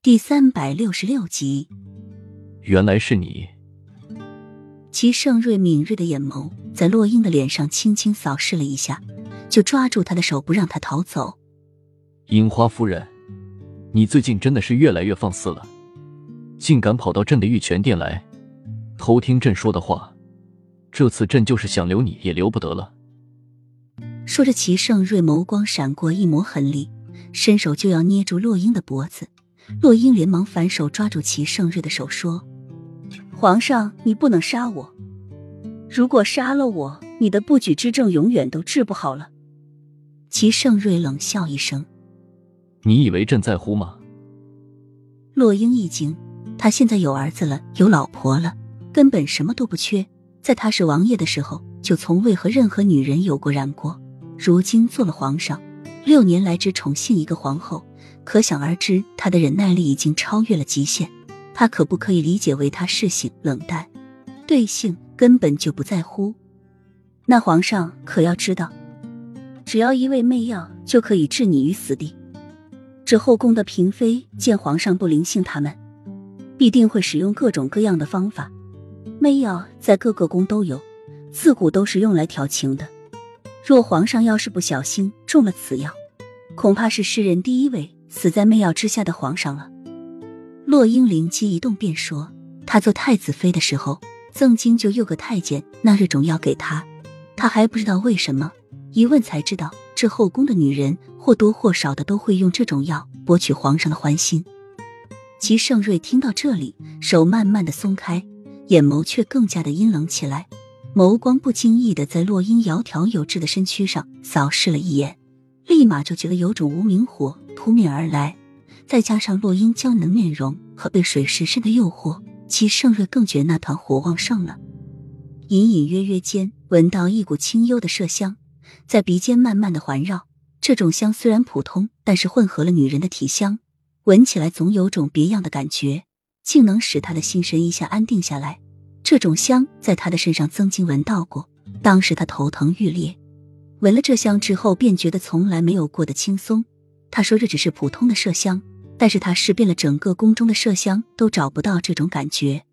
第三百六十六集，原来是你。齐盛瑞敏锐的眼眸在洛英的脸上轻轻扫视了一下，就抓住他的手不让他逃走。樱花夫人，你最近真的是越来越放肆了，竟敢跑到朕的玉泉殿来，偷听朕说的话。这次朕就是想留你也留不得了。说着，齐盛瑞眸光闪过一抹狠厉，伸手就要捏住洛英的脖子。洛英连忙反手抓住齐盛瑞的手，说：“皇上，你不能杀我。如果杀了我，你的不举之症永远都治不好了。”齐盛瑞冷笑一声：“你以为朕在乎吗？”洛英一惊，他现在有儿子了，有老婆了，根本什么都不缺。在他是王爷的时候，就从未和任何女人有过染过。如今做了皇上，六年来只宠幸一个皇后。可想而知，他的忍耐力已经超越了极限。他可不可以理解为他嗜性冷淡，对性根本就不在乎？那皇上可要知道，只要一味媚药就可以置你于死地。这后宫的嫔妃见皇上不灵性，他们必定会使用各种各样的方法。媚药在各个宫都有，自古都是用来调情的。若皇上要是不小心中了此药，恐怕是世人第一位。死在媚药之下的皇上了。洛英灵机一动，便说：“他做太子妃的时候，曾经就诱个太监拿这种药给他，他还不知道为什么。一问才知道，这后宫的女人或多或少的都会用这种药博取皇上的欢心。”齐盛瑞听到这里，手慢慢的松开，眼眸却更加的阴冷起来，眸光不经意的在洛英窈窕有致的身躯上扫视了一眼。立马就觉得有种无名火扑面而来，再加上洛英娇嫩面容和被水湿身的诱惑，齐盛瑞更觉那团火旺盛了。隐隐约约间闻到一股清幽的麝香，在鼻尖慢慢的环绕。这种香虽然普通，但是混合了女人的体香，闻起来总有种别样的感觉，竟能使他的心神一下安定下来。这种香在他的身上曾经闻到过，当时他头疼欲裂。闻了这香之后，便觉得从来没有过的轻松。他说这只是普通的麝香，但是他试遍了整个宫中的麝香，都找不到这种感觉。